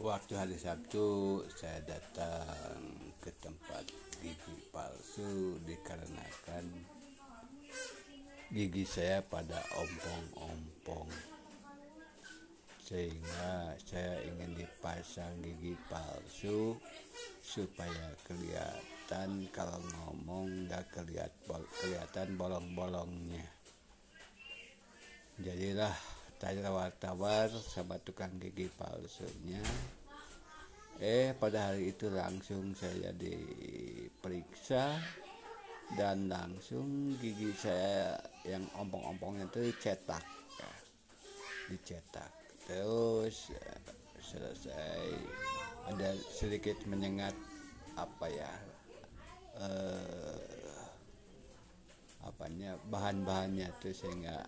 Waktu hari Sabtu saya datang ke tempat gigi palsu dikarenakan gigi saya pada ompong-ompong. Sehingga saya ingin dipasang gigi palsu supaya kelihatan kalau ngomong nggak kelihatan bolong-bolongnya. Jadilah tawar-tawar sama tukang gigi palsunya. Eh pada hari itu langsung saya diperiksa dan langsung gigi saya yang ompong-ompongnya itu dicetak. Dicetak. Terus ya, selesai. Ada sedikit menyengat apa ya eh, apanya bahan-bahannya tuh sehingga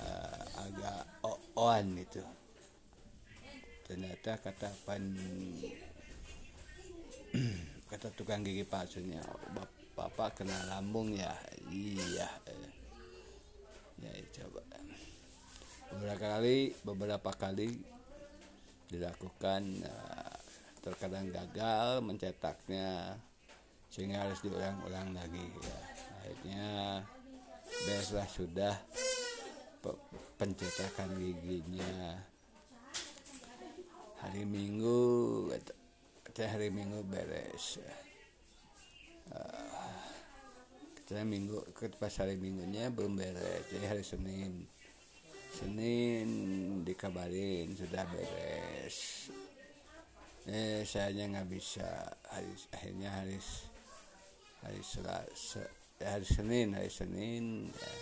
uh, agak oan itu. Ternyata kata pan kata tukang gigi palsunya bapak kena lambung ya? Iya ya coba. Beberapa kali beberapa kali dilakukan uh, terkadang gagal mencetaknya sehingga harus diulang-ulang lagi ya. Akhirnya besok sudah pencetakan giginya. Hari minggu kita hari minggu beres. Uh, kita minggu pas hari minggunya belum beres jadi hari senin. Senin dikabarin sudah beres. Eh saya nggak bisa. Hari akhirnya hari hari selasa hari senin hari senin ya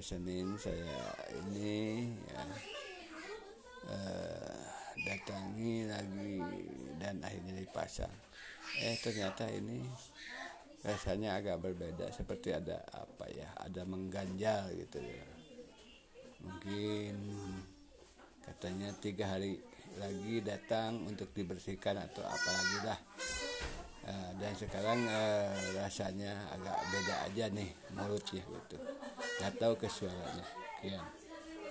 Senin saya ini ya eh, datangi lagi dan akhirnya dipasang. Eh ternyata ini rasanya agak berbeda seperti ada apa ya ada mengganjal gitu ya. Mungkin katanya tiga hari lagi datang untuk dibersihkan atau apa lagi lah dan sekarang uh, rasanya agak beda aja nih mulutnya gitu. Nggak tahu ke suaranya kian